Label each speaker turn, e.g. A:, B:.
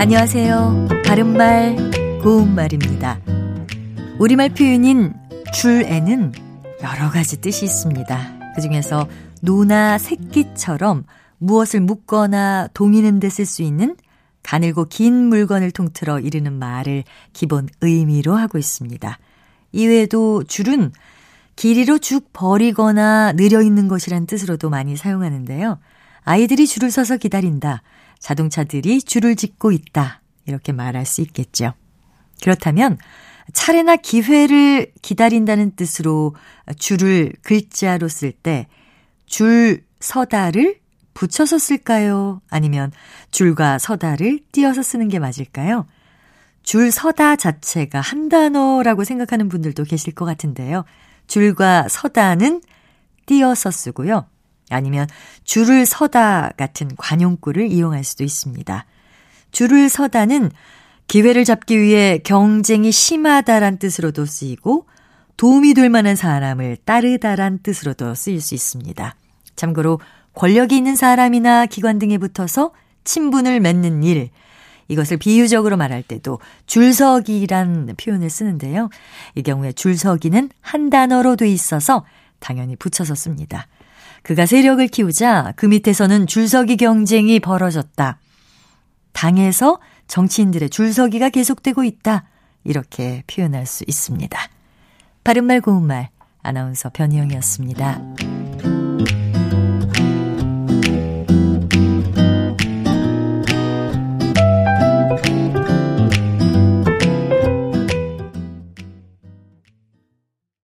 A: 안녕하세요. 바른말, 고운말입니다. 우리말 표현인 줄에는 여러 가지 뜻이 있습니다. 그 중에서 노나 새끼처럼 무엇을 묶거나 동이는 데 쓸 수 있는 가늘고 긴 물건을 통틀어 이르는 말을 기본 의미로 하고 있습니다. 이외에도 줄은 길이로 쭉 버리거나 느려 있는 것이란 뜻으로도 많이 사용하는데요. 아이들이 줄을 서서 기다린다. 자동차들이 줄을 짓고 있다. 이렇게 말할 수 있겠죠. 그렇다면 차례나 기회를 기다린다는 뜻으로 줄을 글자로 쓸 때 줄 서다를 붙여서 쓸까요? 아니면 줄과 서다를 띄어서 쓰는 게 맞을까요? 줄 서다 자체가 한 단어라고 생각하는 분들도 계실 것 같은데요. 줄과 서다는 띄어서 쓰고요. 아니면 줄을 서다 같은 관용구를 이용할 수도 있습니다. 줄을 서다는 기회를 잡기 위해 경쟁이 심하다란 뜻으로도 쓰이고 도움이 될 만한 사람을 따르다란 뜻으로도 쓰일 수 있습니다. 참고로 권력이 있는 사람이나 기관 등에 붙어서 친분을 맺는 일, 이것을 비유적으로 말할 때도 줄서기란 표현을 쓰는데요. 이 경우에 줄서기는 한 단어로 돼 있어서 당연히 붙여서 씁니다. 그가 세력을 키우자 그 밑에서는 줄서기 경쟁이 벌어졌다. 당에서 정치인들의 줄서기가 계속되고 있다. 이렇게 표현할 수 있습니다. 바른말 고운말 아나운서 변희영이었습니다.